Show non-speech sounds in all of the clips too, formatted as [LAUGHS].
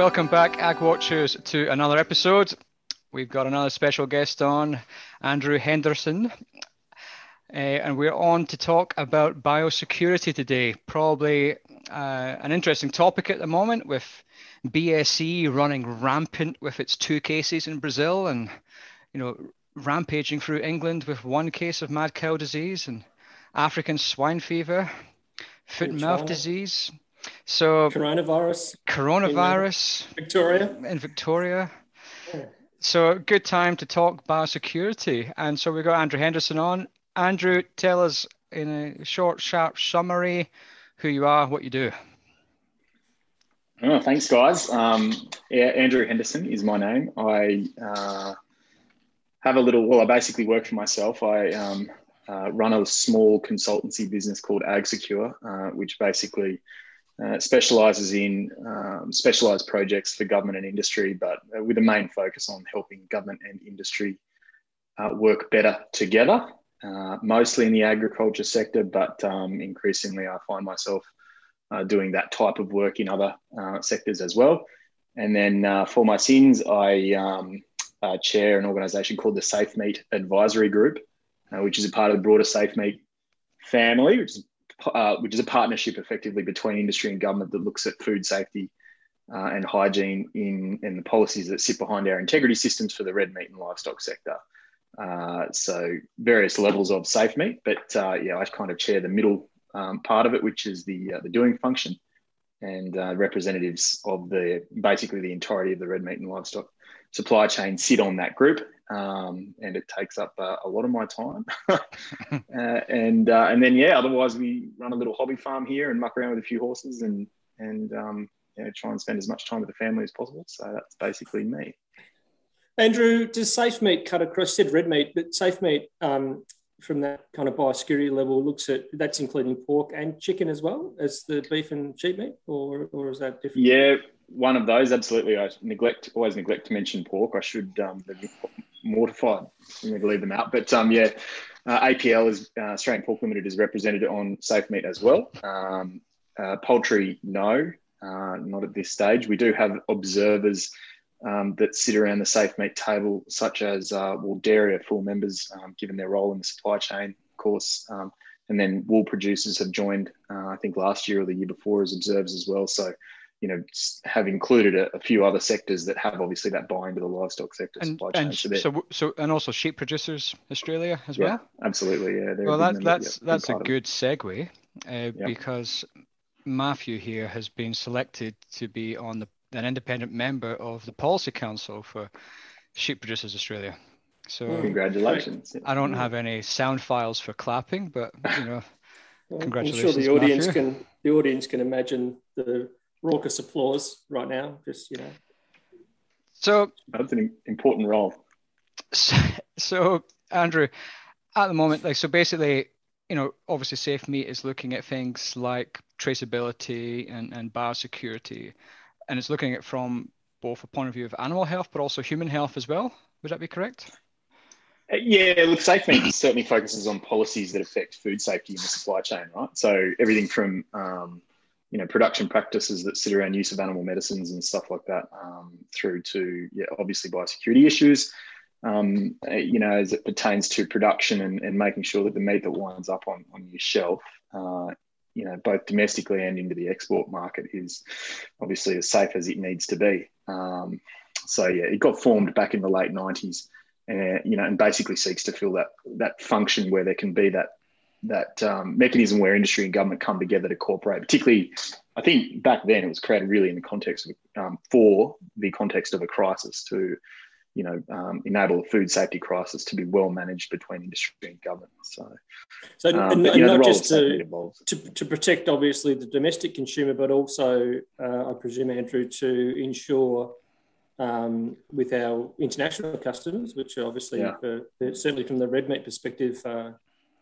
welcome back, Ag Watchers, to another episode. We've got another special guest on, Andrew Henderson. Uh, and we're on to talk about biosecurity today. Probably uh, an interesting topic at the moment with BSE running rampant with its two cases in Brazil and, you know, rampaging through England with one case of mad cow disease and African swine fever, foot and mouth disease. So coronavirus. Coronavirus. In Victoria. In Victoria. Yeah. So good time to talk biosecurity. And so we've got Andrew Henderson on. Andrew, tell us in a short, sharp summary who you are, what you do. Oh, thanks, guys. Um, yeah, Andrew Henderson is my name. I uh, have a little, well, I basically work for myself. I um, uh, run a small consultancy business called AgSecure, uh, which basically uh, specializes in um, specialized projects for government and industry, but uh, with a main focus on helping government and industry uh, work better together, uh, mostly in the agriculture sector, but um, increasingly I find myself uh, doing that type of work in other sectors as well. And then for my sins, I um, chair an organization called the Safe Meat Advisory Group, which is a part of the broader Safe Meat family, which is uh, which is a partnership effectively between industry and government that looks at food safety uh, and hygiene in, in the policies that sit behind our integrity systems for the red meat and livestock sector. Uh, so various levels of safe meat, but uh, yeah, I kind of chair the middle um, part of it, which is the uh, the doing function, and uh, representatives of the basically the entirety of the red meat and livestock supply chain sit on that group, um, and it takes up uh, a lot of my time. [LAUGHS] uh, and uh, and then yeah, otherwise we run a little hobby farm here and muck around with a few horses and and um, you know, try and spend as much time with the family as possible. So that's basically me. Andrew, does safe meat cut across? Said red meat, but safe meat um, from that kind of biosecurity level looks at that's including pork and chicken as well as the beef and sheep meat, or or is that different? Yeah, one of those absolutely. I neglect always neglect to mention pork. I should um, mortified to leave them out. But um, yeah, uh, APL is uh, Australian Pork Limited is represented on Safe Meat as well. Um, uh, poultry, no, uh, not at this stage. We do have observers um, that sit around the Safe Meat table, such as uh, well, dairy are full members, um, given their role in the supply chain, of course. Um, and then wool producers have joined, uh, I think last year or the year before, as observers as well. So you know, have included a, a, few other sectors that have obviously that buy into the livestock sector and, supply chain. And so, so, so, and also sheep producers Australia as yeah, well. Absolutely, yeah. Well, that, that's yeah, that's a good segue uh, yeah. because Matthew here has been selected to be on the an independent member of the policy council for sheep producers Australia. So congratulations. I don't have any sound files for clapping, but you know, [LAUGHS] well, congratulations. I'm sure the audience Matthew. can the audience can imagine the raucous applause right now. Just you know. So that's an important role. So, so Andrew, at the moment, like so, basically, you know, obviously, Safe Meat is looking at things like traceability and and biosecurity, and it's looking at from both a point of view of animal health, but also human health as well. Would that be correct? Uh, yeah, look, Safe Meat certainly focuses on policies that affect food safety in the supply chain, right? So everything from um, you know production practices that sit around use of animal medicines and stuff like that um, through to yeah, obviously biosecurity issues. Um, you know as it pertains to production and, and, making sure that the meat that winds up on, on your shelf uh, you know both domestically and into the export market is obviously as safe as it needs to be. Um, so yeah it got formed back in the late 90s and you know and basically seeks to fill that that function where there can be that that um, mechanism where industry and government come together to cooperate. Particularly, I think back then it was created really in the context of um, for the context of a crisis to, you know, um, enable a food safety crisis to be well managed between industry and government. So, so um, and, but, and know, not just to, to, to protect obviously the domestic consumer, but also uh, I presume Andrew to ensure. Um, with our international customers, which are obviously yeah. uh, certainly from the red meat perspective, uh,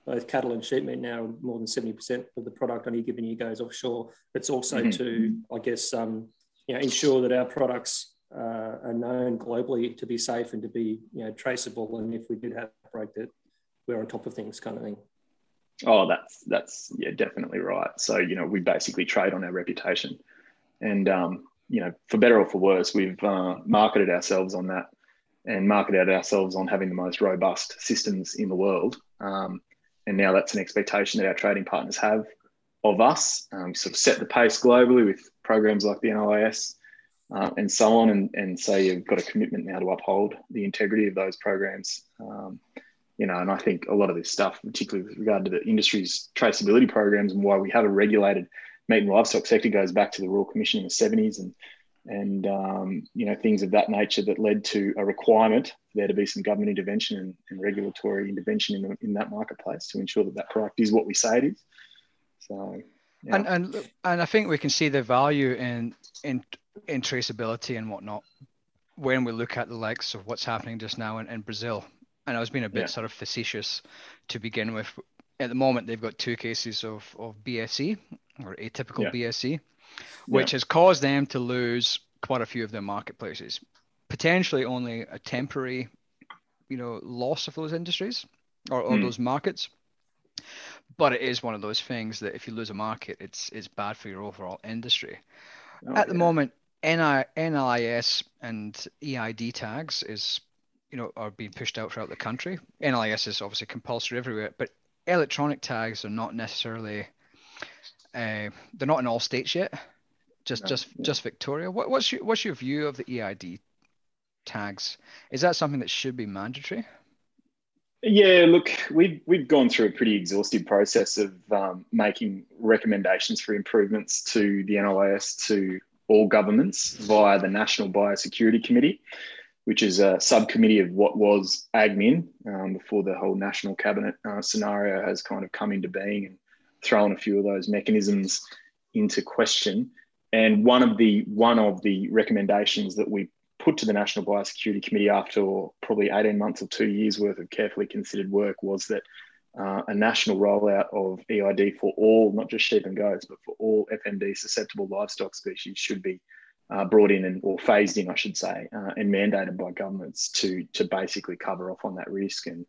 both cattle and sheep meat now more than 70% of the product on any given year goes offshore. It's also mm-hmm. to, I guess, um, you know, ensure that our products uh, are known globally to be safe and to be, you know, traceable. And if we did have a break, that we're on top of things, kind of thing. Oh, that's that's yeah, definitely right. So you know, we basically trade on our reputation, and um, you know, for better or for worse, we've uh, marketed ourselves on that and marketed ourselves on having the most robust systems in the world. Um, and now that's an expectation that our trading partners have of us. Um, sort of set the pace globally with programs like the NLIS uh, and so on, and, and so you've got a commitment now to uphold the integrity of those programs. Um, you know, and I think a lot of this stuff, particularly with regard to the industry's traceability programs and why we have a regulated meat and livestock sector, goes back to the Royal Commission in the 70s and and um, you know things of that nature that led to a requirement for there to be some government intervention and, and regulatory intervention in, the, in that marketplace to ensure that that product is what we say it is. So, yeah. and and and I think we can see the value in in in traceability and whatnot when we look at the likes of what's happening just now in, in Brazil and I was being a bit yeah. sort of facetious to begin with. At the moment, they've got two cases of, of BSE or atypical yeah. BSE, which yeah. has caused them to lose quite a few of their marketplaces. Potentially only a temporary, you know, loss of those industries or, or mm. those markets. But it is one of those things that if you lose a market, it's it's bad for your overall industry. Oh, At the moment, NI, NLIS and EID tags is you know, are being pushed out throughout the country. NLIS is obviously compulsory everywhere, but electronic tags are not necessarily. Uh, they're not in all states yet. Just, no, just, just Victoria. What, what's your, what's your view of the EID tags? Is that something that should be mandatory? Yeah, look, we've we've gone through a pretty exhaustive process of um, making recommendations for improvements to the NLIS to all governments via the National Biosecurity Committee which is a subcommittee of what was AgMin um, before the whole national cabinet uh, scenario has kind of come into being and thrown a few of those mechanisms into question. And one of the one of the recommendations that we put to the National Biosecurity Committee after probably 18 months or two years worth of carefully considered work was that uh, a national rollout of EID for all, not just sheep and goats, but for all FMD susceptible livestock species should be uh, brought in and or phased in, I should say, uh, and mandated by governments to to basically cover off on that risk and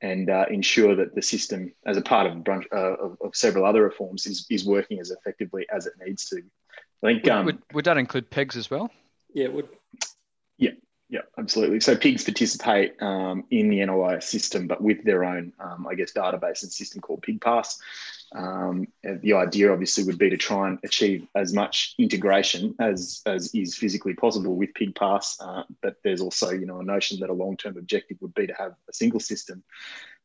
and uh, ensure that the system, as a part of, a bunch, uh, of, of, several other reforms, is is working as effectively as it needs to. I think would, um, would, would that include pigs as well? Yeah, it would. Yeah, yeah, absolutely. So pigs participate um, in the NLI system, but with their own, um, I guess, database and system called PigPass. Um, the idea, obviously, would be to try and achieve as much integration as as is physically possible with PigPass. Uh, but there's also, you know, a notion that a long-term objective would be to have a single system.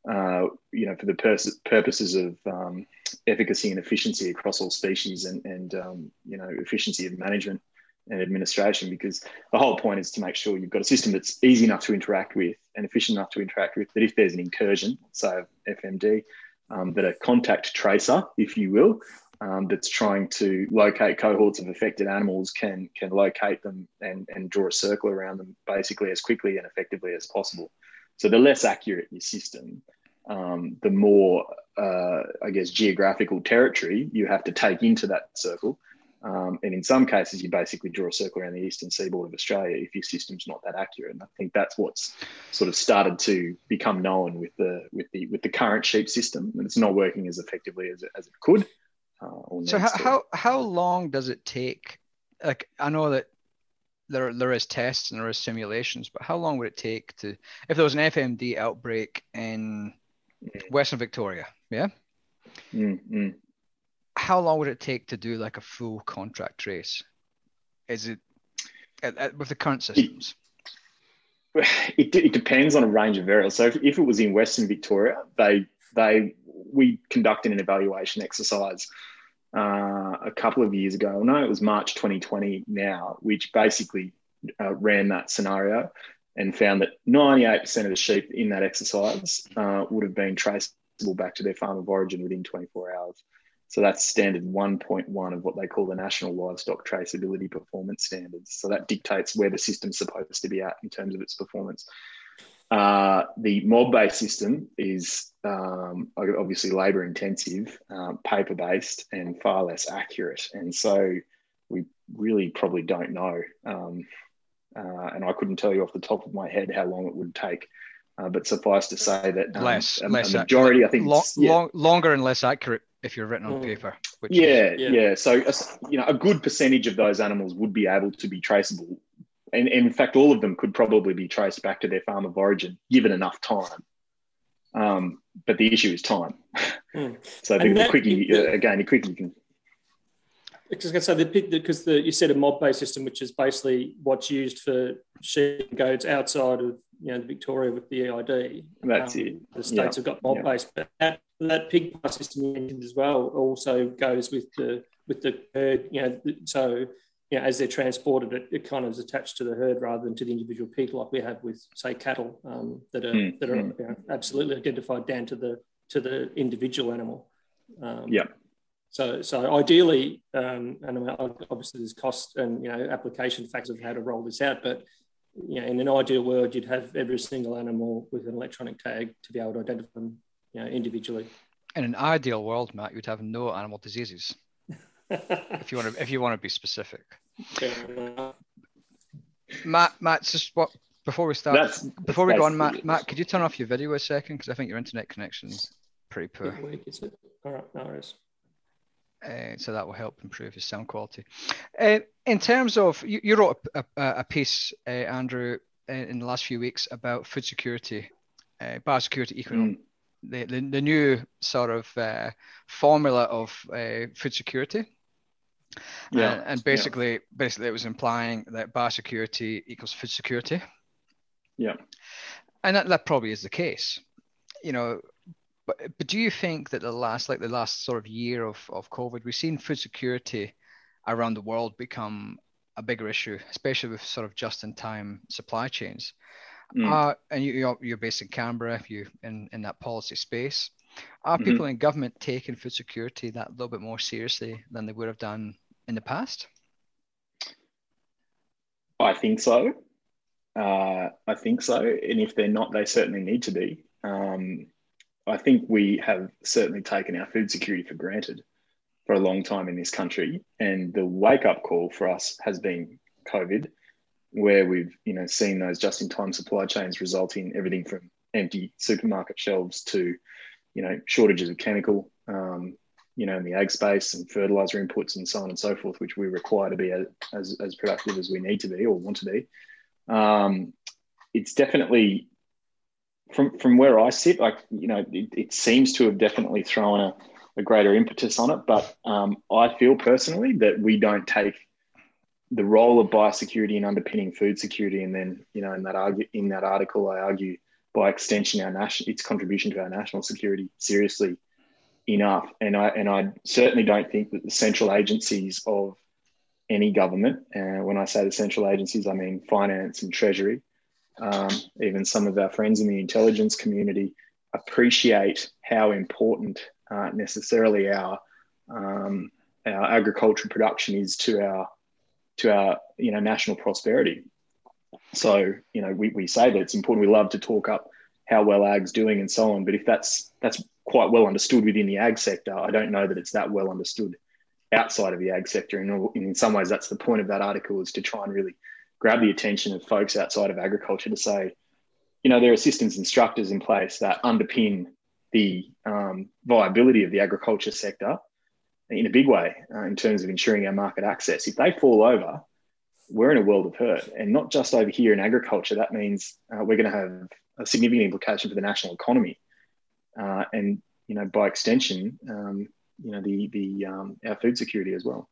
Uh, you know, for the pers- purposes of um, efficacy and efficiency across all species, and and um, you know, efficiency of management and administration because the whole point is to make sure you've got a system that's easy enough to interact with and efficient enough to interact with that if there's an incursion, say of FMD, um, that a contact tracer, if you will, um, that's trying to locate cohorts of affected animals can can locate them and, and draw a circle around them basically as quickly and effectively as possible. So the less accurate your system, um, the more, uh, I guess, geographical territory you have to take into that circle um, and in some cases, you basically draw a circle around the eastern seaboard of Australia if your system's not that accurate. And I think that's what's sort of started to become known with the with the with the current sheep system, and it's not working as effectively as it, as it could. Uh, so how, how how long does it take? Like I know that there there is tests and there is simulations, but how long would it take to if there was an FMD outbreak in mm. Western Victoria? Yeah. Mm-hmm how long would it take to do like a full contract trace? Is it with the current systems? It, it, it, depends on a range of variables. So if, if it was in Western Victoria, they they we conducted an evaluation exercise uh, a couple of years ago. No, it was March 2020 now, which basically uh, ran that scenario and found that 98% of the sheep in that exercise uh, would have been traceable back to their farm of origin within 24 hours. So that's standard 1.1 of what they call the National Livestock Traceability Performance Standards. So that dictates where the system's supposed to be at in terms of its performance. Uh, the mob-based system is um, obviously labour intensive, uh, paper based, and far less accurate. And so we really probably don't know. Um, uh, and I couldn't tell you off the top of my head how long it would take. Uh, but suffice to say that um, less, a, less a majority, I think, long, yeah. long, longer and less accurate if you're written on mm. paper. Yeah, yeah, yeah, So you know, a good percentage of those animals would be able to be traceable, and, and, in fact, all of them could probably be traced back to their farm of origin given enough time. Um, but the issue is time. Mm. [LAUGHS] so the, that, the quickie uh, again, the quickie can because I say the because the you said a mob based system, which is basically what's used for sheep and goats outside of you know Victoria with the EID. That's um, it. The states yeah. have got mob based, but that, that pig system you mentioned as well also goes with the with the herd. You know, so you know, as they're transported, it, it kind of is attached to the herd rather than to the individual pig, like we have with say cattle um, that are mm. that are mm. you know, absolutely identified down to the to the individual animal. Um, yeah. So, so ideally, um, and obviously there's cost and you know application factors of how to roll this out, but you know, in an ideal world, you'd have every single animal with an electronic tag to be able to identify them, you know, individually. In an ideal world, Matt, you'd have no animal diseases. if you want to, if you want to be specific. Matt, Matt, just what before we start, that's, before we go on, Matt, Matt, could you turn off your video a second because I think your internet connection's pretty poor. All right, no worries. Uh, so that will help improve his sound quality. Uh, in terms of, you, you wrote a, a, a piece, uh, Andrew, in the last few weeks about food security, uh, biosecurity, economic, mm. the, the, the, new sort of uh, formula of uh, food security. Yeah. and basically, yeah. basically, it was implying that biosecurity equals food security. Yeah. And that, that probably is the case. You know, but but do you think that the last like the last sort of year of, of COVID, we've seen food security around the world become a bigger issue, especially with sort of just-in-time supply chains. Mm. Uh, and you, you're, you're based in Canberra, you in, in that policy space. Are mm-hmm. people in government taking food security that little bit more seriously than they would have done in the past? I think so. Uh, I think so. And if they're not, they certainly need to be. Um, I think we have certainly taken our food security for granted for a long time in this country. And the wake up call for us has been COVID, where we've you know seen those just in time supply chains result in everything from empty supermarket shelves to you know shortages of chemical, um, you know, in the ag space and fertilizer inputs and so on and so forth, which we require to be as, as productive as we need to be or want to be. Um, it's definitely from from where I sit, like you know, it, it seems to have definitely thrown a, a greater impetus on it. But um, I feel personally that we don't take the role of biosecurity in underpinning food security, and then you know, in that argue in that article, I argue by extension our national its contribution to our national security seriously enough. And I and I certainly don't think that the central agencies of any government, uh, when I say the central agencies, I mean finance and treasury, um, even some of our friends in the intelligence community appreciate how important uh, necessarily our um, our agricultural production is to our to our you know national prosperity. So you know we, we say that it's important. We love to talk up how well ag's doing and so on. But if that's that's quite well understood within the ag sector, I don't know that it's that well understood outside of the ag sector. And in some ways, that's the point of that article is to try and really grab the attention of folks outside of agriculture to say, you know, there are systems and structures in place that underpin the um, viability of the agriculture sector in a big way uh, in terms of ensuring our market access. If they fall over, we're in a world of hurt. And not just over here in agriculture, that means uh, we're going to have a significant implication for the national economy. Uh, and, you know, by extension, um, you know, the, the, um, our food security as well.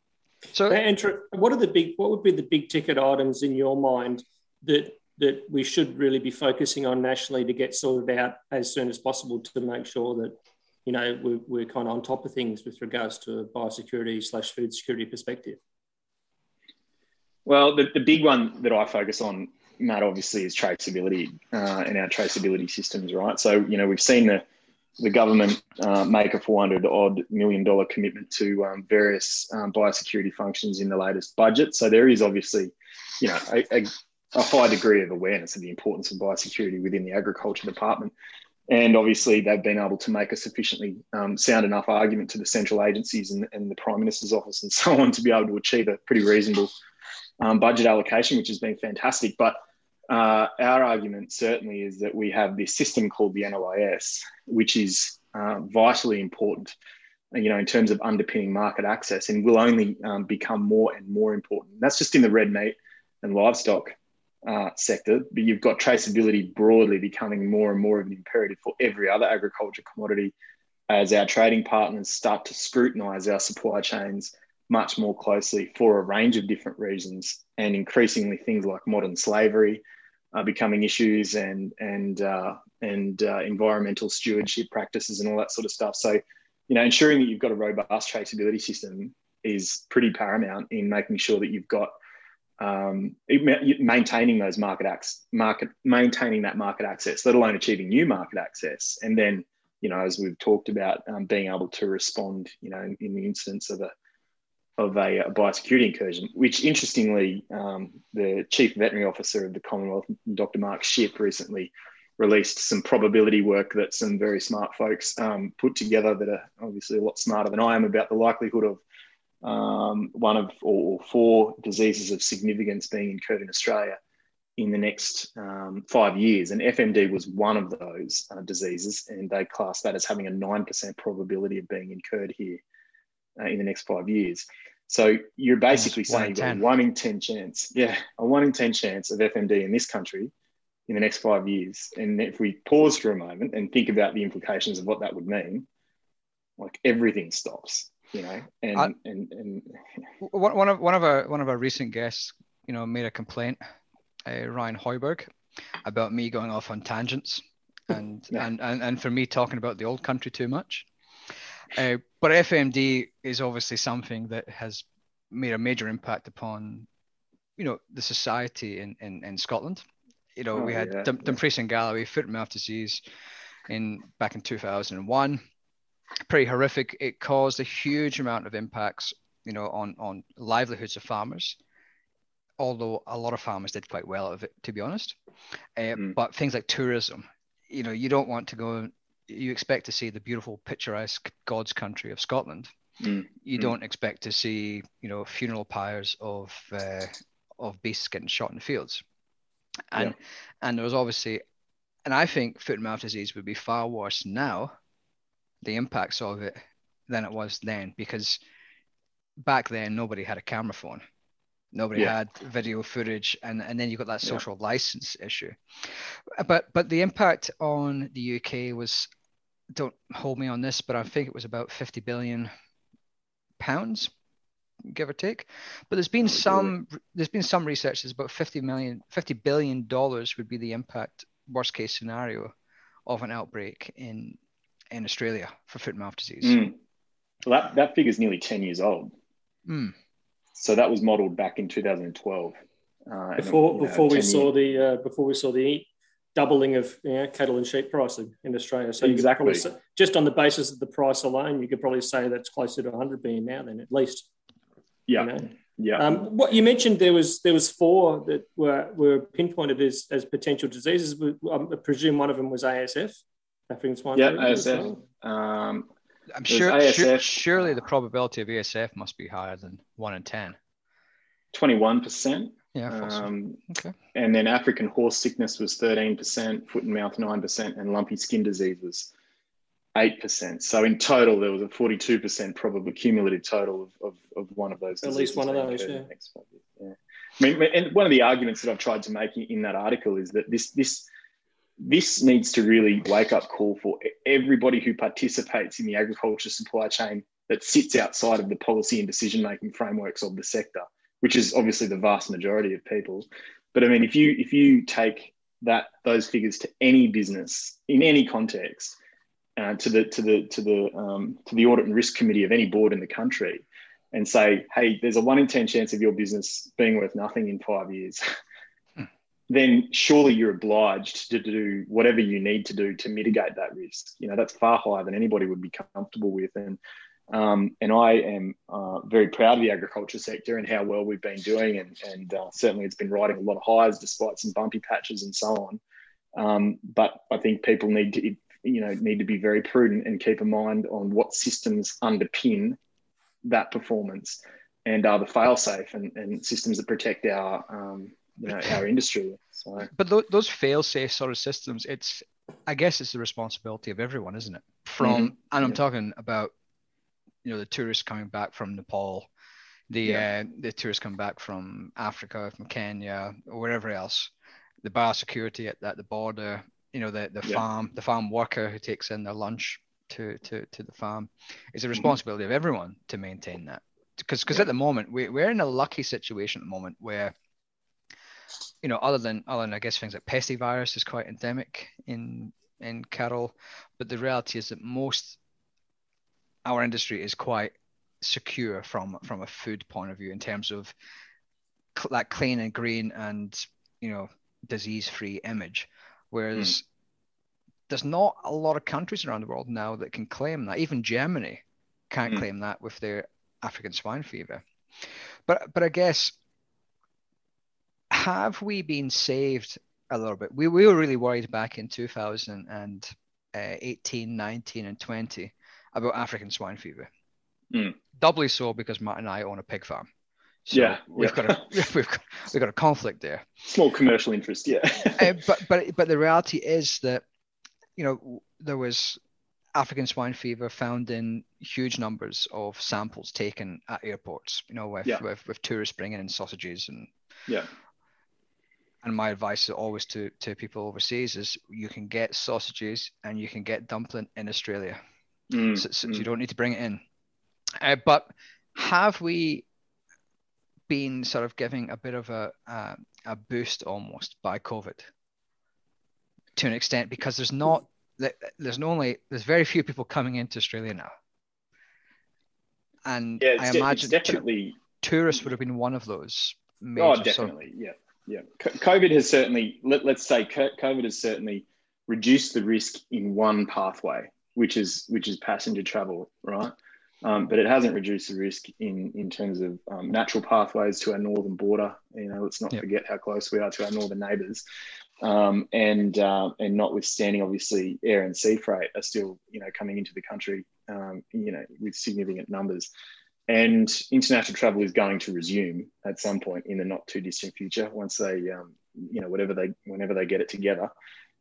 So, Andrew, what are the big? What would be the big ticket items in your mind that that we should really be focusing on nationally to get sorted out as soon as possible to make sure that you know we're, we're kind of on top of things with regards to a biosecurity slash food security perspective? Well, the, the big one that I focus on, Matt, obviously, is traceability uh, and our traceability systems, right? So, you know, we've seen the the government uh, make a 400 odd million dollar commitment to um, various um, biosecurity functions in the latest budget. So there is obviously, you know, a, a, a, high degree of awareness of the importance of biosecurity within the agriculture department. And obviously, they've been able to make a sufficiently um, sound enough argument to the central agencies and, and, the Prime Minister's office and [LAUGHS] so on to be able to achieve a pretty reasonable um, budget allocation, which has been fantastic. But uh, our argument certainly is that we have this system called the NLIS, which is uh, vitally important you know, in terms of underpinning market access and will only um, become more and more important. That's just in the red meat and livestock uh, sector, but you've got traceability broadly becoming more and more of an imperative for every other agriculture commodity as our trading partners start to scrutinize our supply chains much more closely for a range of different reasons and increasingly things like modern slavery becoming issues and and uh, and uh, environmental stewardship practices and all that sort of stuff. So you know ensuring that you've got a robust traceability system is pretty paramount in making sure that you've got um, maintaining those market access, market maintaining that market access, let alone achieving new market access, and then you know as we've talked about, um, being able to respond, you know, in, in the instance of a of a, a biosecurity incursion, which interestingly, um, the chief veterinary officer of the Commonwealth, Dr. Mark Schipp, recently released some probability work that some very smart folks um, put together that are obviously a lot smarter than I am about the likelihood of um, one of or, four diseases of significance being incurred in Australia in the next um, five years. And FMD was one of those uh, diseases, and they classed that as having a 9% probability of being incurred here uh, in the next five years. So you're basically saying you've got one in 10 chance, yeah, a one in 10 chance of FMD in this country in the next five years. And if we pause for a moment and think about the implications of what that would mean, like everything stops you know, and I, and, and one of one of our one of our recent guests, you know, made a complaint, uh, Ryan Hoiberg, about me going off on tangents, and, [LAUGHS] yeah. and and and for me talking about the old country too much. Uh, but FMD is obviously something that has made a major impact upon, you know, the society in in, in Scotland. You know, oh, we had yeah, Dumfries yeah. and Galloway foot and mouth disease in back in 2001 pretty horrific. It caused a huge amount of impacts, you know, on on livelihoods of farmers. Although a lot of farmers did quite well of it, to be honest. Uh, mm. But things like tourism, you know, you don't want to go. You expect to see the beautiful, picturesque God's country of Scotland. Mm. You mm. don't expect to see, you know, funeral pyres of uh, of beasts getting shot in the fields. And yeah. and there was obviously, and I think foot and mouth disease would be far worse now the impacts of it than it was then because back then nobody had a camera phone nobody yeah. had video footage and, and then you got that social yeah. license issue but but the impact on the uk was don't hold me on this but i think it was about 50 billion pounds give or take but there's been some there's been some research that's about 50 million 50 billion dollars would be the impact worst case scenario of an outbreak in in Australia for foot and mouth disease. Mm. Well, that, that figure is nearly 10 years old. Mm. So that was modeled back in 2012. Uh, before and, before know, we saw the uh, before we saw the doubling of you know, cattle and sheep pricing in Australia. So exactly. Say, just on the basis of the price alone, you could probably say that's closer to 100 billion now, then at least. Yeah. You know? Yeah. Um, what you mentioned there was there was four that were were pinpointed as, as potential diseases. I presume one of them was ASF. African swine yeah, ASF. Um, I'm sure, ASF, surely the probability of ASF must be higher than one in 10. 21%. Yeah. Um, okay. And then African horse sickness was 13%, foot and mouth 9%, and lumpy skin disease was 8%. So in total, there was a 42% probably cumulative total of, of, of one of those. At least one of those, yeah. yeah. I mean, and one of the arguments that I've tried to make in that article is that this this this needs to really wake up call for everybody who participates in the agriculture supply chain that sits outside of the policy and decision making frameworks of the sector, which is obviously the vast majority of people. But I mean, if you if you take that those figures to any business in any context, uh, to the to the to the um, to the audit and risk committee of any board in the country, and say, hey, there's a one in ten chance of your business being worth nothing in five years. then surely you're obliged to do whatever you need to do to mitigate that risk. You know, that's far higher than anybody would be comfortable with. And um, and I am uh, very proud of the agriculture sector and how well we've been doing. And, and uh, certainly it's been riding a lot of highs despite some bumpy patches and so on. Um, but I think people need to, you know, need to be very prudent and keep a mind on what systems underpin that performance and are the fail safe and, and systems that protect our um, you know our industry. So. But th- those fail-safe sort of systems, it's I guess it's the responsibility of everyone, isn't it? From mm-hmm. and I'm yeah. talking about you know the tourists coming back from Nepal, the yeah. uh, the tourists coming back from Africa, from Kenya, or wherever else, the biosecurity at, at the border, you know the the yeah. farm, the farm worker who takes in their lunch to to to the farm, is a mm-hmm. responsibility mm-hmm. of everyone to maintain that. Because because yeah. at the moment we we're in a lucky situation at the moment where you know, other than other than I guess things like pestivirus is quite endemic in in cattle, but the reality is that most our industry is quite secure from from a food point of view in terms of cl- that clean and green and you know disease free image, whereas mm. there's not a lot of countries around the world now that can claim that. Even Germany can't mm. claim that with their African swine fever. But but I guess have we been saved a little bit? We, we were really worried back in 2018, 19, and 20 about African swine fever. Mm. Doubly so because Matt and I own a pig farm. So yeah, we've yeah. got a [LAUGHS] we've got, we've got a conflict there. Small commercial interest, yeah. uh, [LAUGHS] but but but the reality is that you know there was African swine fever found in huge numbers of samples taken at airports. You know, with yeah. with, with tourists bringing in sausages and yeah and my advice is always to, to people overseas is you can get sausages and you can get dumpling in Australia. Mm, so, so mm. you don't need to bring it in. Uh, but have we been sort of giving a bit of a, a boost almost by COVID to an extent because there's not there's only there's very few people coming into Australia now, and yeah, I imagine definitely tourists would have been one of those. oh, definitely, sort of, yeah yeah. COVID has certainly, let, us say, COVID has certainly reduced the risk in one pathway, which is which is passenger travel, right? Um, but it hasn't reduced the risk in in terms of um, natural pathways to our northern border. You know, let's not yep. forget how close we are to our northern neighbours, um, and uh, and notwithstanding, obviously, air and sea freight are still you know coming into the country, um, you know, with significant numbers and international travel is going to resume at some point in the not too distant future once they um, you know whatever they whenever they get it together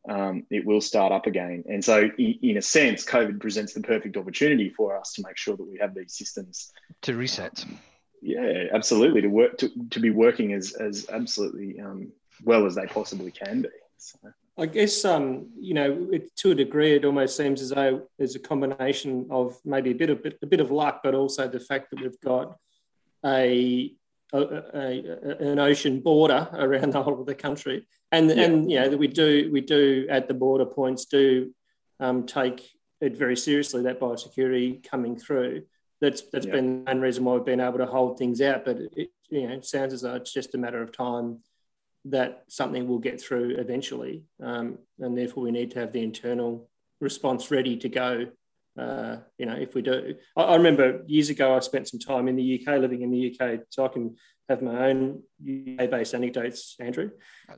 um, it will start up again and so in, a sense covid presents the perfect opportunity for us to make sure that we have these systems to reset um, yeah absolutely to work to, to be working as as absolutely um, well as they possibly can be so. I guess um, you know, it, to a degree, it almost seems as though there's a combination of maybe a bit of a bit of luck, but also the fact that we've got a, a, a an ocean border around the whole of the country, and yeah. and you know that we do we do at the border points do um, take it very seriously that biosecurity coming through. That's that's yeah. been the main reason why we've been able to hold things out. But it, you know, it sounds as though it's just a matter of time that something will get through eventually. Um, and therefore, we need to have the internal response ready to go. Uh, you know, if we do, I, I, remember years ago I spent some time in the UK, living in the UK, so I can have my own UK-based anecdotes, Andrew.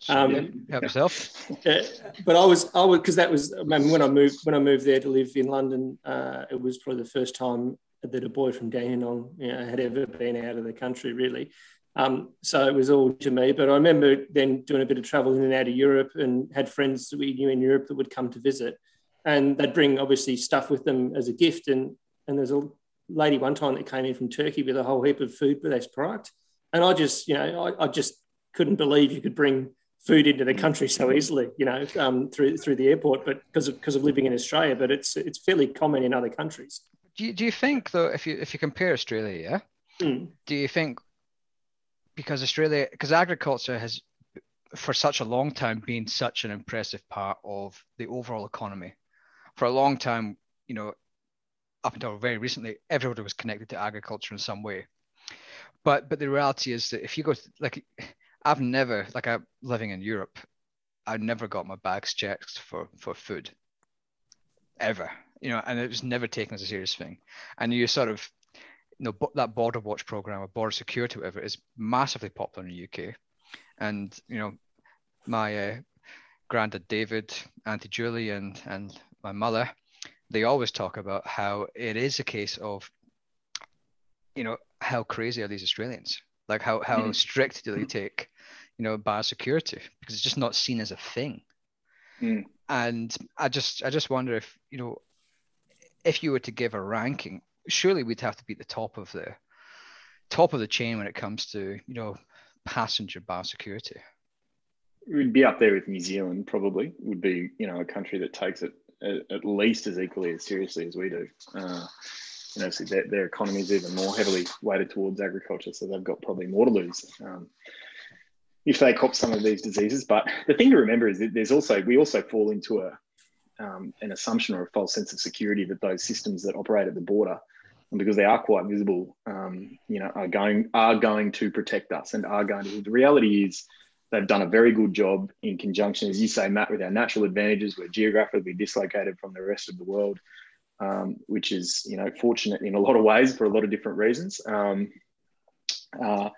Um, yeah. Help yourself. [LAUGHS] But I was, I was, because that was I mean, when I moved when I moved there to live in London. Uh, it was probably the first time that a boy from Dandenong you know, had ever been out of the country, really. Um, so it was all to me. But I remember then doing a bit of travel in and out of Europe and had friends that we knew in Europe that would come to visit. And they'd bring obviously stuff with them as a gift. And, and there's a lady one time that came in from Turkey with a whole heap of food based product. And I just, you know, I, I, just couldn't believe you could bring food into the country so easily, you know, um, through through the airport, but because of because of living in Australia. But it's it's fairly common in other countries. Do you, do you think though, if you if you compare Australia, yeah, mm. do you think because Australia, because agriculture has for such a long time been such an impressive part of the overall economy. For a long time, you know, up until very recently, everybody was connected to agriculture in some way. But but the reality is that if you go to, like, I've never like I'm living in Europe, I never got my bags checked for for food, ever. You know, and it was never taken as a serious thing. And you sort of you know, that border watch program or border security, whatever, is massively popular in the UK. And, you know, my uh, granddad David, Auntie Julie, and, and my mother, they always talk about how it is a case of, you know, how crazy are these Australians? Like how, how mm. strict do they take, you know, biosecurity? Because it's just not seen as a thing. Mm. And I just I just wonder if, you know, if you were to give a ranking surely we'd have to be at the top of the top of the chain when it comes to you know passenger biosecurity. We'd be up there with New Zealand. Probably would be you know a country that takes it at least as equally as seriously as we do. Uh, know, so their, their economy is even more heavily weighted towards agriculture, so they've got probably more to lose. Um, if they cop some of these diseases. But the thing to remember is that there's also we also fall into a um, an assumption or a false sense of security that those systems that operate at the border, and because they are quite visible, um, you know, are going are going to protect us and are going to. The reality is they've done a very good job in conjunction, as you say, Matt, with our natural advantages. We're geographically dislocated from the rest of the world, um, which is you know fortunate in a lot of ways for a lot of different reasons. Um, uh,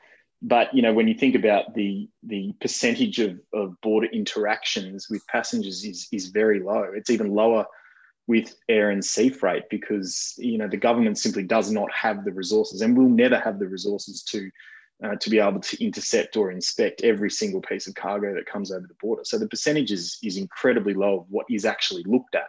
but you know when you think about the the percentage of, of border interactions with passengers is is very low it's even lower with air and sea freight because you know the government simply does not have the resources and will never have the resources to uh, to be able to intercept or inspect every single piece of cargo that comes over the border so the percentage is, is incredibly low of what is actually looked at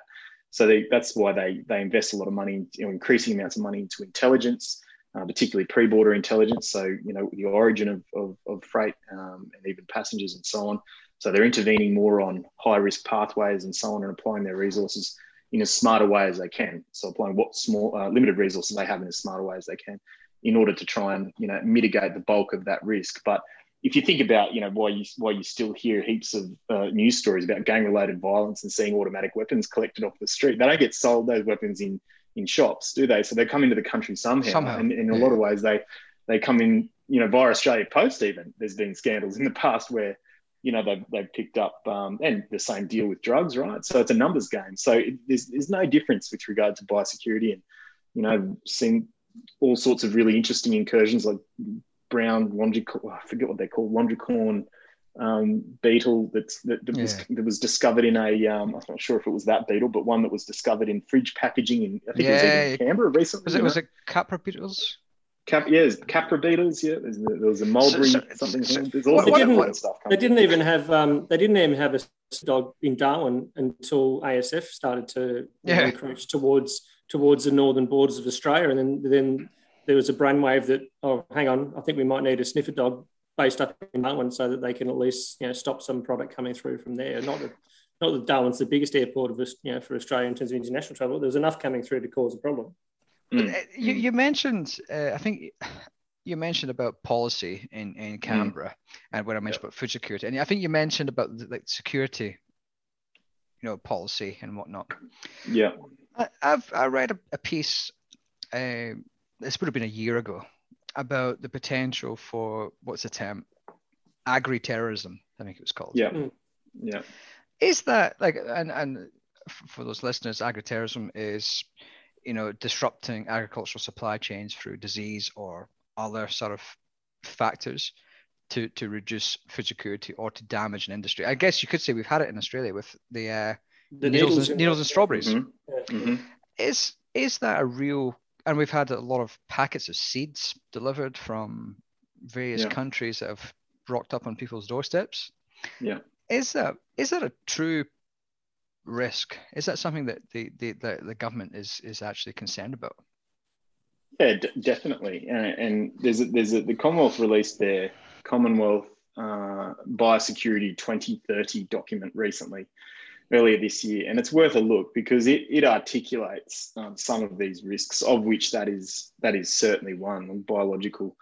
so they, that's why they they invest a lot of money you know, increasing amounts of money into intelligence uh, particularly pre-border intelligence. So, you know, the origin of, of, of freight um, and even passengers and so on. So they're intervening more on high-risk pathways and so on and applying their resources in as smart a way as they can. So applying what small, uh, limited resources they have in as smart a way as they can in order to try and, you know, mitigate the bulk of that risk. But if you think about, you know, why you why you still hear heaps of uh, news stories about gang-related violence and seeing automatic weapons collected off the street, they don't get sold those weapons in in shops, do they? So they come into the country somehow, somehow. and, in a lot of ways they they come in, you know, via Australia Post. Even there's been scandals in the past where you know they've, they've picked up um, and the same deal with drugs, right? So it's a numbers game. So it, there's there's no difference with regard to biosecurity, and you know, seen all sorts of really interesting incursions like brown longicorn, I forget what they're called, longicorn um, beetle that's, that, that, yeah. was, that was discovered in a um, I'm not sure if it was that beetle, but one that was discovered in fridge packaging in I think yeah. it was in Canberra recently. Was it, was it Khapra beetles? Cap, yeah, Khapra beetles. Yeah, there was a mulberry so, so, something. So, there's all what, what, stuff. They didn't even have um, they didn't even have a dog in Darwin until ASF started to yeah. encroach towards towards the northern borders of Australia, and then then there was a brainwave that oh, hang on, I think we might need a sniffer dog based up in Darwin so that they can at least you know stop some product coming through from there. Not that not that Darwin's the biggest airport of you know for Australia in terms of international travel. There's enough coming through to cause a problem. Mm. You, you, mentioned, uh, I think you mentioned about policy in, in Canberra mm. and what I mentioned about food security. And I think you mentioned about the, like security, you know, policy and whatnot. Yeah. I, have I read a, a piece, uh, this would have been a year ago, about the potential for what's the term, agri-terrorism. I think it was called. Yeah, mm. yeah. Is that like and and for those listeners, agri-terrorism is you know disrupting agricultural supply chains through disease or other sort of factors to to reduce food security or to damage an industry. I guess you could say we've had it in Australia with the uh, the needles, needles, and, needles and strawberries. Mm-hmm. Mm-hmm. Is is that a real and we've had a lot of packets of seeds delivered from various yeah. countries that have rocked up on people's doorsteps. Yeah. Is that is that a true risk? Is that something that the the, the, the government is is actually concerned about? Yeah, d- definitely. And, and, there's a, there's a, the Commonwealth released their Commonwealth uh, Biosecurity 2030 document recently, earlier this year, and it's worth a look because it, it articulates um, some of these risks, of which that is that is certainly one biological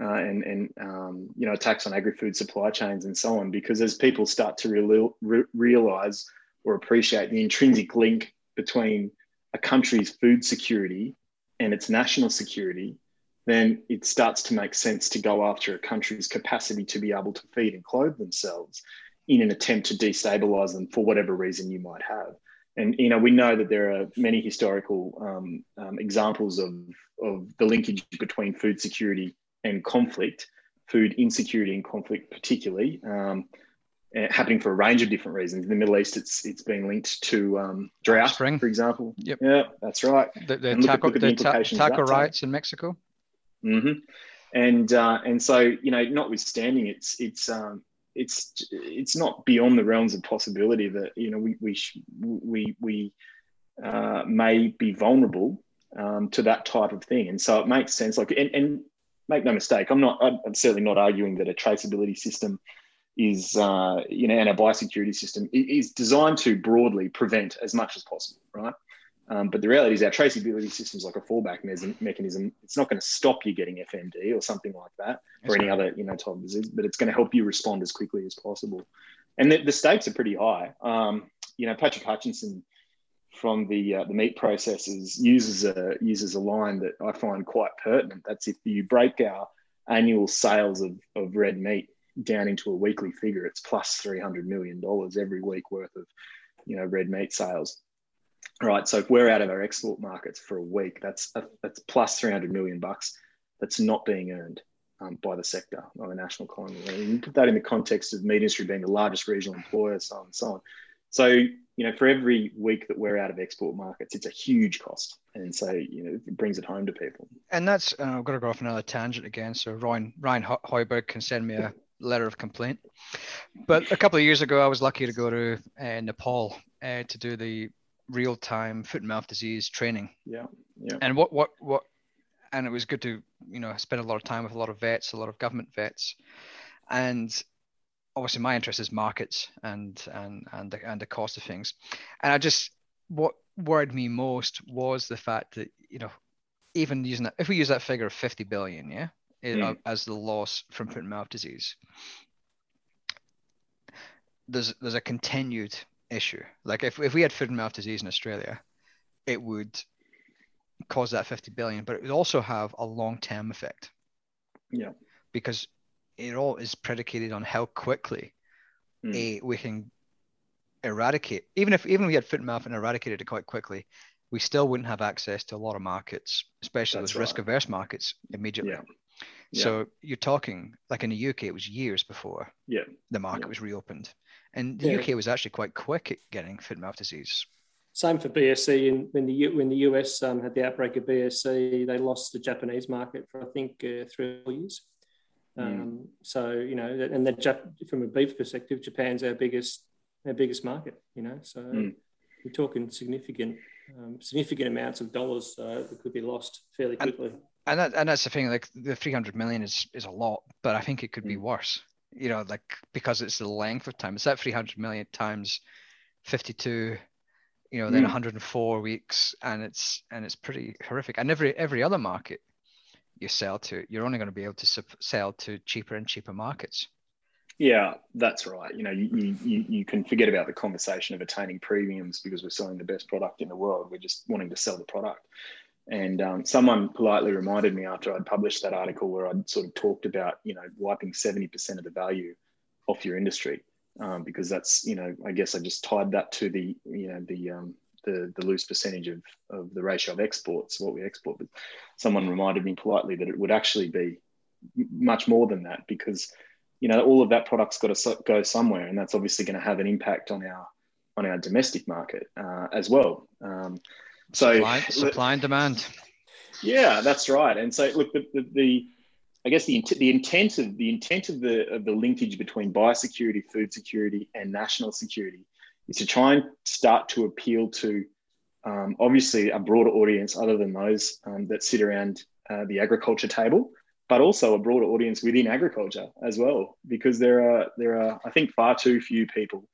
uh, and and um, you know attacks on agri-food supply chains and so on. Because as people start to re- re- realize or appreciate the intrinsic link between a country's food security and its national security, then it starts to make sense to go after a country's capacity to be able to feed and clothe themselves in an attempt to destabilize them for whatever reason you might have. And you know, we know that there are many historical um, um, examples of, of the linkage between food security and conflict, food insecurity and conflict, particularly um, eh, happening for a range of different reasons. In the Middle East, it's it's been linked to um, drought, Spring. for example. Yep. Yeah, that's right. The, the taco, at, the the taco riots in Mexico. Mm-hmm. And uh, and so you know, notwithstanding, it's it's um, it's it's not beyond the realms of possibility that you know we we we we uh, may be vulnerable um, to that type of thing. And so it makes sense. Like, and, and make no mistake, I'm not. I'm certainly not arguing that a traceability system is, uh, you know, and a biosecurity system is designed to broadly prevent as much as possible, right? Um, but the reality is our traceability system is like a fallback mechanism. It's not going to stop you getting FMD or something like that, or any other you know type of disease, but it's going to help you respond as quickly as possible. And the, the stakes are pretty high. Um, you know, Patrick Hutchinson from the uh, the meat processors uses a uses a line that I find quite pertinent. That's if you break our annual sales of, of red meat down into a weekly figure, it's plus three hundred million dollars every week worth of you know red meat sales. Right. So if we're out of our export markets for a week, that's a, that's plus three hundred million bucks that's not being earned um, by the sector, by the national economy. And you put that in the context of meat industry being the largest regional employer, so on and so on. So you know, for every week that we're out of export markets, it's a huge cost. And so, you know, it brings it home to people. And that's, I've got to go off another tangent again. So Ryan, Ryan Hoiberg can send me a letter of complaint. But a couple of years ago, I was lucky to go to uh, Nepal uh, to do the real time foot and mouth disease training. Yeah. Yeah. And what, what, what, and it was good to, you know, spend a lot of time with a lot of vets, a lot of government vets. And obviously my interest is markets and and and the, and the cost of things and i just what worried me most was the fact that you know even using that if we use that figure of 50 billion yeah mm. as the loss from foot and mouth disease there's there's a continued issue like if, if we had foot and mouth disease in australia it would cause that 50 billion but it would also have a long-term effect yeah because it all is predicated on how quickly mm. a, we can eradicate. Even if even if we had foot and mouth and eradicated it quite quickly, we still wouldn't have access to a lot of markets, especially That's those right. risk averse markets immediately. Yeah. Yeah. So you're talking like in the UK, it was years before yeah. the market yeah. was reopened, and the UK was actually quite quick at getting foot and mouth disease. Same for BSE. And when the when the US um, had the outbreak of BSE, they lost the Japanese market for I think uh, three years. Um, So you know, and that from a beef perspective, Japan's our biggest our biggest market. You know, so mm. we're talking significant um, significant amounts of dollars uh, that could be lost fairly quickly. And, and, that, and that's the thing. Like the three hundred million is is a lot, but I think it could mm. be worse. You know, like because it's the length of time. It's that three hundred million times fifty two you know, then mm. 104 weeks, and it's and it's pretty horrific. And every every other market you sell to, you're only going to be able to sell to cheaper and cheaper markets. Yeah, that's right. You know, you, you, you can forget about the conversation of attaining premiums because we're selling the best product in the world. We're just wanting to sell the product. And um, someone politely reminded me after I'd published that article where I'd sort of talked about, you know, wiping 70% of the value off your industry. Um, because that's, you know, I guess I just tied that to the, you know, the, um, the, the loose percentage of, of the ratio of exports, what we export. But someone reminded me politely that it would actually be much more than that because you know all of that product's got to go somewhere, and that's obviously going to have an impact on our on our domestic market uh, as well. Um, so supply, supply, and demand. Yeah, that's right. And so look, the, the, the I guess the, the intent of the intent of the of the linkage between biosecurity, food security, and national security is to try and start to appeal to um, obviously a broader audience other than those um, that sit around uh, the agriculture table, but also a broader audience within agriculture as well, because there are there are I think far too few people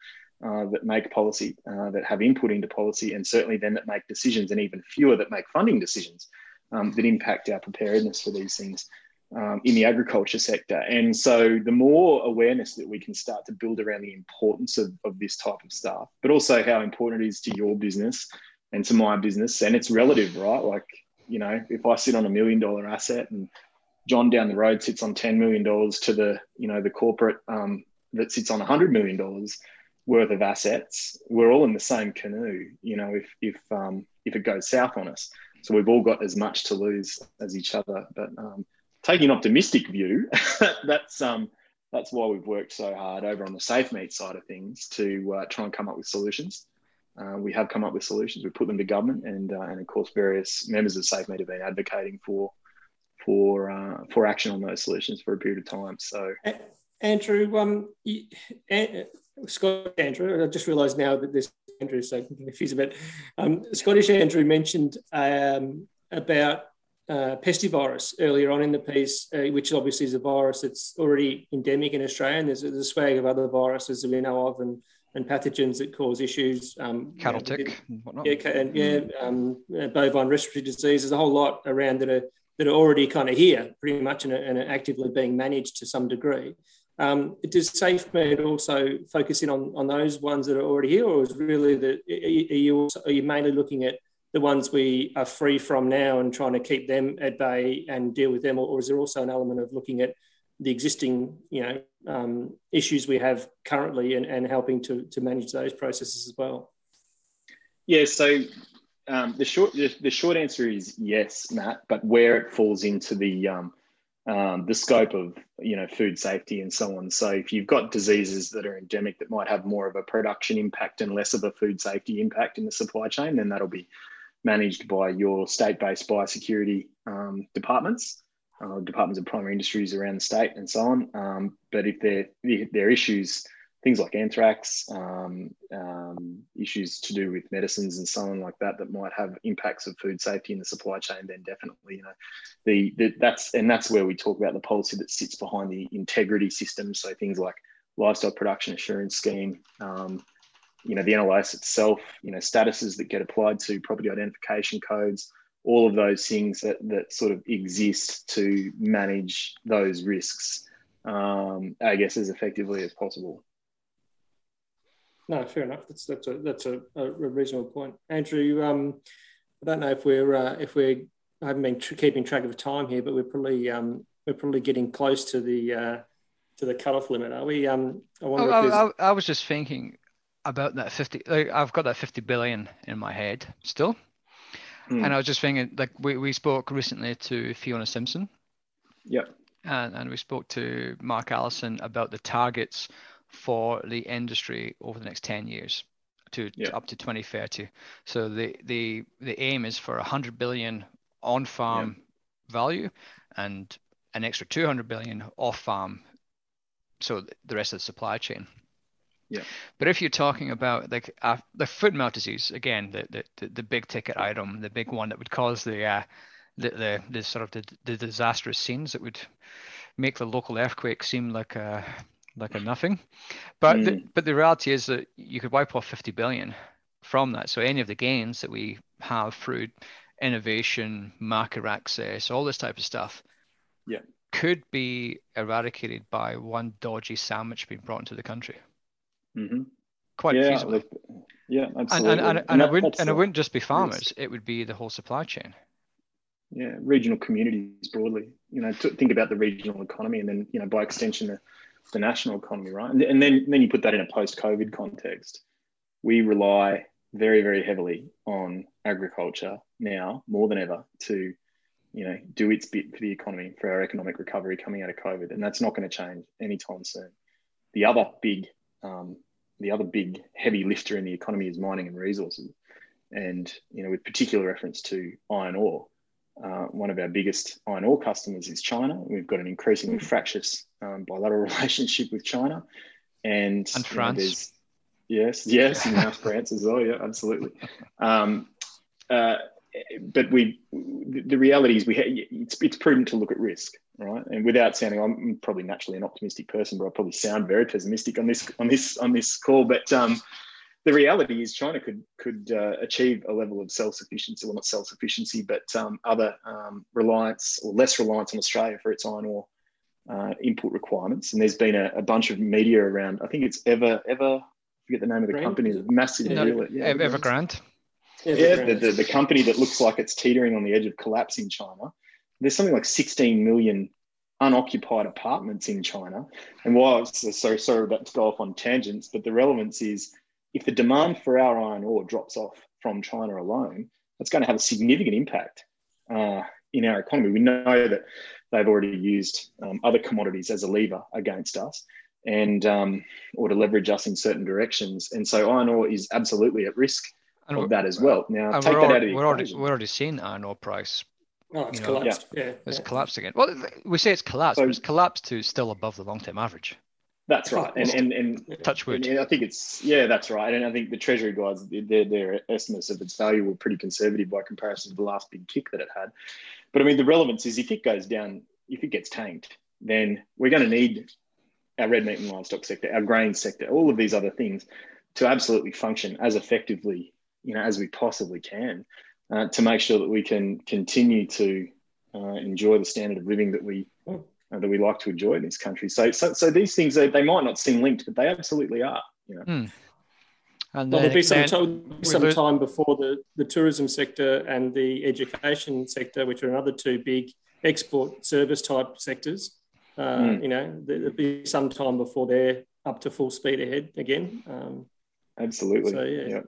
uh, that make policy, uh, that have input into policy, and certainly then that make decisions, and even fewer that make funding decisions um, that impact our preparedness for these things um, in the agriculture sector. And so, the more awareness that we can start to build around the importance of, of this type of stuff, but also how important it is to your business and to my business, and it's relative, right? Like, you know, if I sit on a million dollar asset and John down the road sits on $10 million to the, you know, the corporate um, that sits on $100 million worth of assets, we're all in the same canoe, you know, if, if, um, if it goes south on us. So we've all got as much to lose as each other. But um, taking an optimistic view, [LAUGHS] that's um, that's why we've worked so hard over on the safe meat side of things to uh, try and come up with solutions. Uh, we have come up with solutions. We put them to government, and uh, and of course, various members of Safe Meat have been advocating for for uh, for action on those solutions for a period of time. So, Andrew, um, you, Scott Andrew, I just realised now that this Andrew, so confused a bit. Um, Scottish Andrew mentioned um, about uh, pestivirus earlier on in the piece, uh, which obviously is a virus that's already endemic in Australia. And there's, there's a swag of other viruses that we know of and, and pathogens that cause issues. Um, Cattle tick, yeah, and yeah, um, uh, bovine respiratory disease. There's a whole lot around that are that are already kind of here, pretty much, and are, and are actively being managed to some degree. Um, does SafeMeat also focus in on, on those ones that are already here, or is really the are you also, are you mainly looking at the ones we are free from now and trying to keep them at bay and deal with them, or, or is there also an element of looking at the existing you know um, issues we have currently and, and helping to, to manage those processes as well? Yeah, so um, the short the, the, short answer is yes, Matt. But where it falls into the um, um, the scope of you know food safety and so on. So if you've got diseases that are endemic that might have more of a production impact and less of a food safety impact in the supply chain, then that'll be managed by your state-based biosecurity um, departments, uh, departments of primary industries around the state, and so on. Um, but if there if there are issues things like anthrax, um, um, issues to do with medicines and so on like that that might have impacts of food safety in the supply chain, then definitely, you know, the, the that's and that's where we talk about the policy that sits behind the integrity system. So things like livestock production assurance scheme, um, you know, the NLIS itself, you know, statuses that get applied to property identification codes, all of those things that that sort of exist to manage those risks. Um, I guess as effectively as possible. No, fair enough. That's that's a that's a, a reasonable point, Andrew. Um, I don't know if we're uh, if we're I haven't been tr- keeping track of the time here, but we're probably um, we're probably getting close to the uh, to the cutoff limit, are we? Um, I wonder. Oh, I, I, I, was just thinking about that fifty. Like, I've got that fifty billion in my head still, mm. and I was just thinking like we, we spoke recently to Fiona Simpson. Yep. And, and we spoke to Mark Allison about the targets for the industry over the next 10 years to, yeah. to up to 2030. So the, the, the aim is for 100 billion on farm yeah. value and an extra 200 billion off farm. So the rest of the supply chain. Yeah. But if you're talking about like uh, the foot and mouth disease, again, the, the, the big ticket item, the big one that would cause the, uh, the, the, the sort of the, the disastrous scenes that would make the local earthquake seem like a, like a nothing. But mm. the, but the reality is that you could wipe off 50 billion from that. So any of the gains that we have through innovation, market access, all this type of stuff, yeah, could be eradicated by one dodgy sandwich being brought into the country. Mm-hmm. Quite yeah, feasible. Like, yeah, absolutely. And, and, and, and, it wouldn't and it wouldn't just be farmers; it would be the whole supply chain. Yeah, regional communities broadly. You know, to think about the regional economy, and then you know, by extension, the the national economy, right? And, and then, then you put that in a post-COVID context. We rely very, very heavily on agriculture now more than ever to, you know, do its bit for the economy, for our economic recovery coming out of COVID, and that's not going to change anytime soon. The other big, um, the other big heavy lifter in the economy is mining and resources, and you know, with particular reference to iron ore. Uh, one of our biggest iron ore customers is China. We've got an increasingly fractious um, bilateral [LAUGHS] relationship with China, and and France. You know, yes, yes, and now [LAUGHS] France as well. Yeah, absolutely. Um, uh, but we, the reality is, we ha- it's, it's prudent to look at risk, right? And without sounding, I'm probably naturally an optimistic person, but I probably sound very pessimistic on this on this on this call. But um, the reality is China could could uh, achieve a level of self sufficiency, well not self sufficiency, but um, other um, reliance or less reliance on Australia for its iron ore uh, input requirements. And there's been a, a, bunch of media around. I think it's Ever Ever. I forget the name of the Green? company. Massive no, deal. Yeah, Evergrande. Yeah, the, the, the company that looks like it's teetering on the edge of collapse in China. There's something like 16 million unoccupied apartments in China. And while so sorry about to go off on tangents, but the relevance is if the demand for our iron ore drops off from China alone, that's going to have a significant impact uh, in our economy. We know that they've already used um, other commodities as a lever against us and um, or to leverage us in certain directions. And so iron ore is absolutely at risk and of that as well. Now, take that out of the we're already, we're already seeing iron ore price. Oh, it's collapsed. Yeah. yeah. It's yeah. collapsed again. Well, we say it's collapsed, so, but it's collapsed to still above the long-term average. That's right, and [LAUGHS] and and touch wood. And I think it's yeah, that's right, and I think the Treasury guys, their their estimates of its value were pretty conservative by comparison to the last big kick that it had. But I mean, the relevance is if it goes down, if it gets tanked, then we're going to need our red meat and livestock sector, our grain sector, all of these other things to absolutely function as effectively, you know, as we possibly can, uh, to make sure that we can continue to uh, enjoy the standard of living that we that we like to enjoy in this country. So, so, so these things they, they might not seem linked, but they absolutely are. You know. Mm. And well, there'll be some, time, some time before the, the tourism sector and the education sector, which are another two big export service type sectors. Uh, mm. You know, there'll be some time before they're up to full speed ahead again. Um, Absolutely. So, yeah. yeah.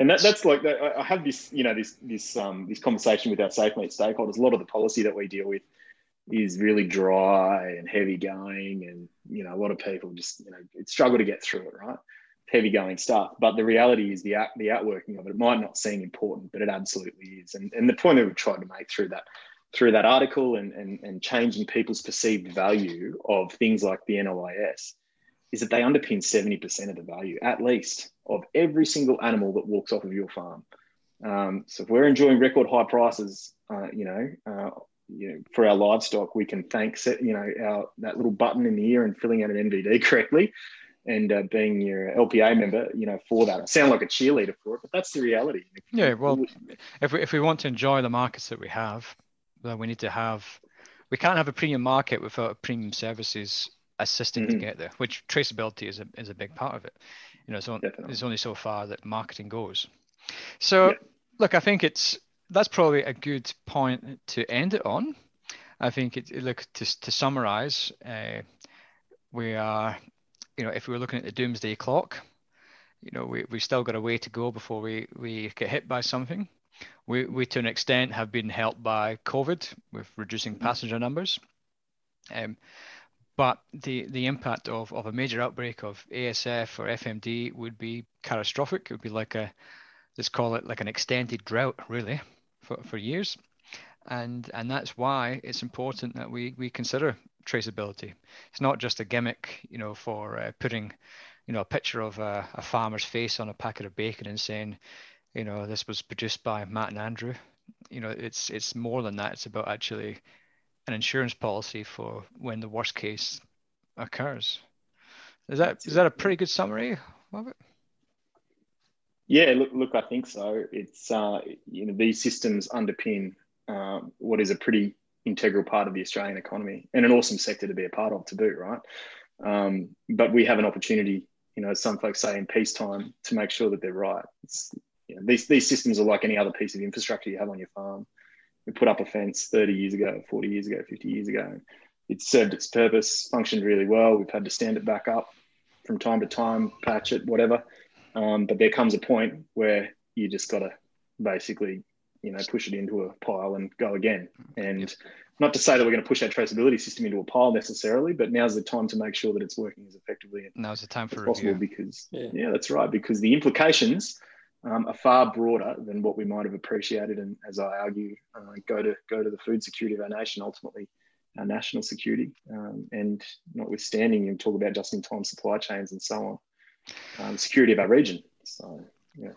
And that, that's like I have this, you know, this this um, this conversation with our SafeMeat stakeholders. A lot of the policy that we deal with is really dry and heavy going, and you know, a lot of people just you know struggle to get through it, right? Heavy going stuff. But the reality is the out, the outworking of it. It might not seem important, but it absolutely is. And and the point that we tried to make through that through that article and, and, and changing people's perceived value of things like the NLIS is that they underpin 70% of the value, at least, of every single animal that walks off of your farm. Um, so if we're enjoying record high prices, uh, you know, uh, you know, for our livestock, we can thank you know our that little button in the ear and filling out an NVD [LAUGHS] correctly, and uh, being your LPA member, you know, for that. I sound like a cheerleader for it, but that's the reality. Yeah, well, if we if we want to enjoy the markets that we have, then we need to have. We can't have a premium market without premium services assisting mm-hmm. to get there, which traceability is a is a big part of it. You know, it's, on, it's only so far that marketing goes. So, yeah. look, I think it's that's probably a good point to end it on. I think it, look to to summarize, uh, we are, you know, if we were looking at the doomsday clock, you know, we we still got a way to go before we we get hit by something. We we to an extent have been helped by COVID with reducing mm-hmm. passenger numbers. Um, but the, the impact of, of a major outbreak of ASF or FMD would be catastrophic. It would be like a, let's call it like an extended drought, really, for, for years. And, and that's why it's important that we, we consider traceability. It's not just a gimmick, you know, for uh, putting, you know, a picture of a, a farmer's face on a packet of bacon and saying, you know, this was produced by Matt and Andrew. You know, it's it's more than that. It's about actually an insurance policy for when the worst case occurs. Is that is that a pretty good summary of it? Yeah, look, look, I think so. It's uh, you know these systems underpin um, what is a pretty integral part of the Australian economy and an awesome sector to be a part of to boot, right? Um, but we have an opportunity, you know, as some folks say in peacetime, to make sure that they're right. You know, these these systems are like any other piece of infrastructure you have on your farm we put up a fence 30 years ago, 40 years ago, 50 years ago. It served its purpose, functioned really well. We've had to stand it back up from time to time, patch it, whatever. Um, but there comes a point where you just got to basically, you know, push it into a pile and go again. And yep. not to say that we're going to push our traceability system into a pile necessarily, but now's the time to make sure that it's working as effectively now's the time for as possible review. because yeah. yeah, that's right. Because the implications um, are far broader than what we might have appreciated, and as I argue, uh, go to go to the food security of our nation, ultimately our national security, um, and notwithstanding, you talk about just-in-time supply chains and so on, um, security of our region. So, yeah.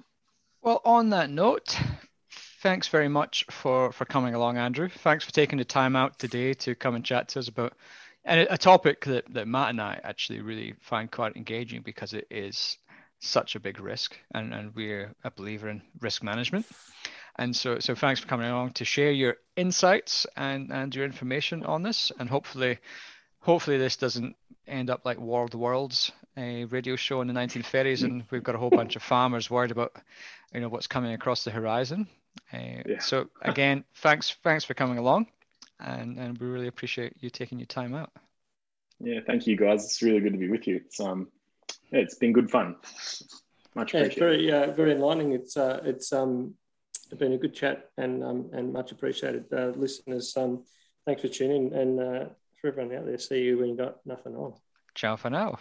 Well, on that note, thanks very much for for coming along, Andrew. Thanks for taking the time out today to come and chat to us about and a topic that, that Matt and I actually really find quite engaging because it is such a big risk, and, and we're a believer in risk management. And so, so thanks for coming along to share your insights and, and your information on this. And hopefully, hopefully this doesn't end up like War of the Worlds, a radio show in the 1930s, and we've got a whole bunch of farmers worried about, you know, what's coming across the horizon. Uh, yeah. So again, [LAUGHS] thanks, thanks for coming along, and and we really appreciate you taking your time out. Yeah, thank you guys. It's really good to be with you. It's um, yeah, it's been good fun. Much yeah, very uh, very enlightening. It's uh, it's um, been a good chat and um, and much appreciated. Uh, listeners, um, thanks for tuning in, and uh, for everyone out there, see you when you got nothing on. Ciao for now.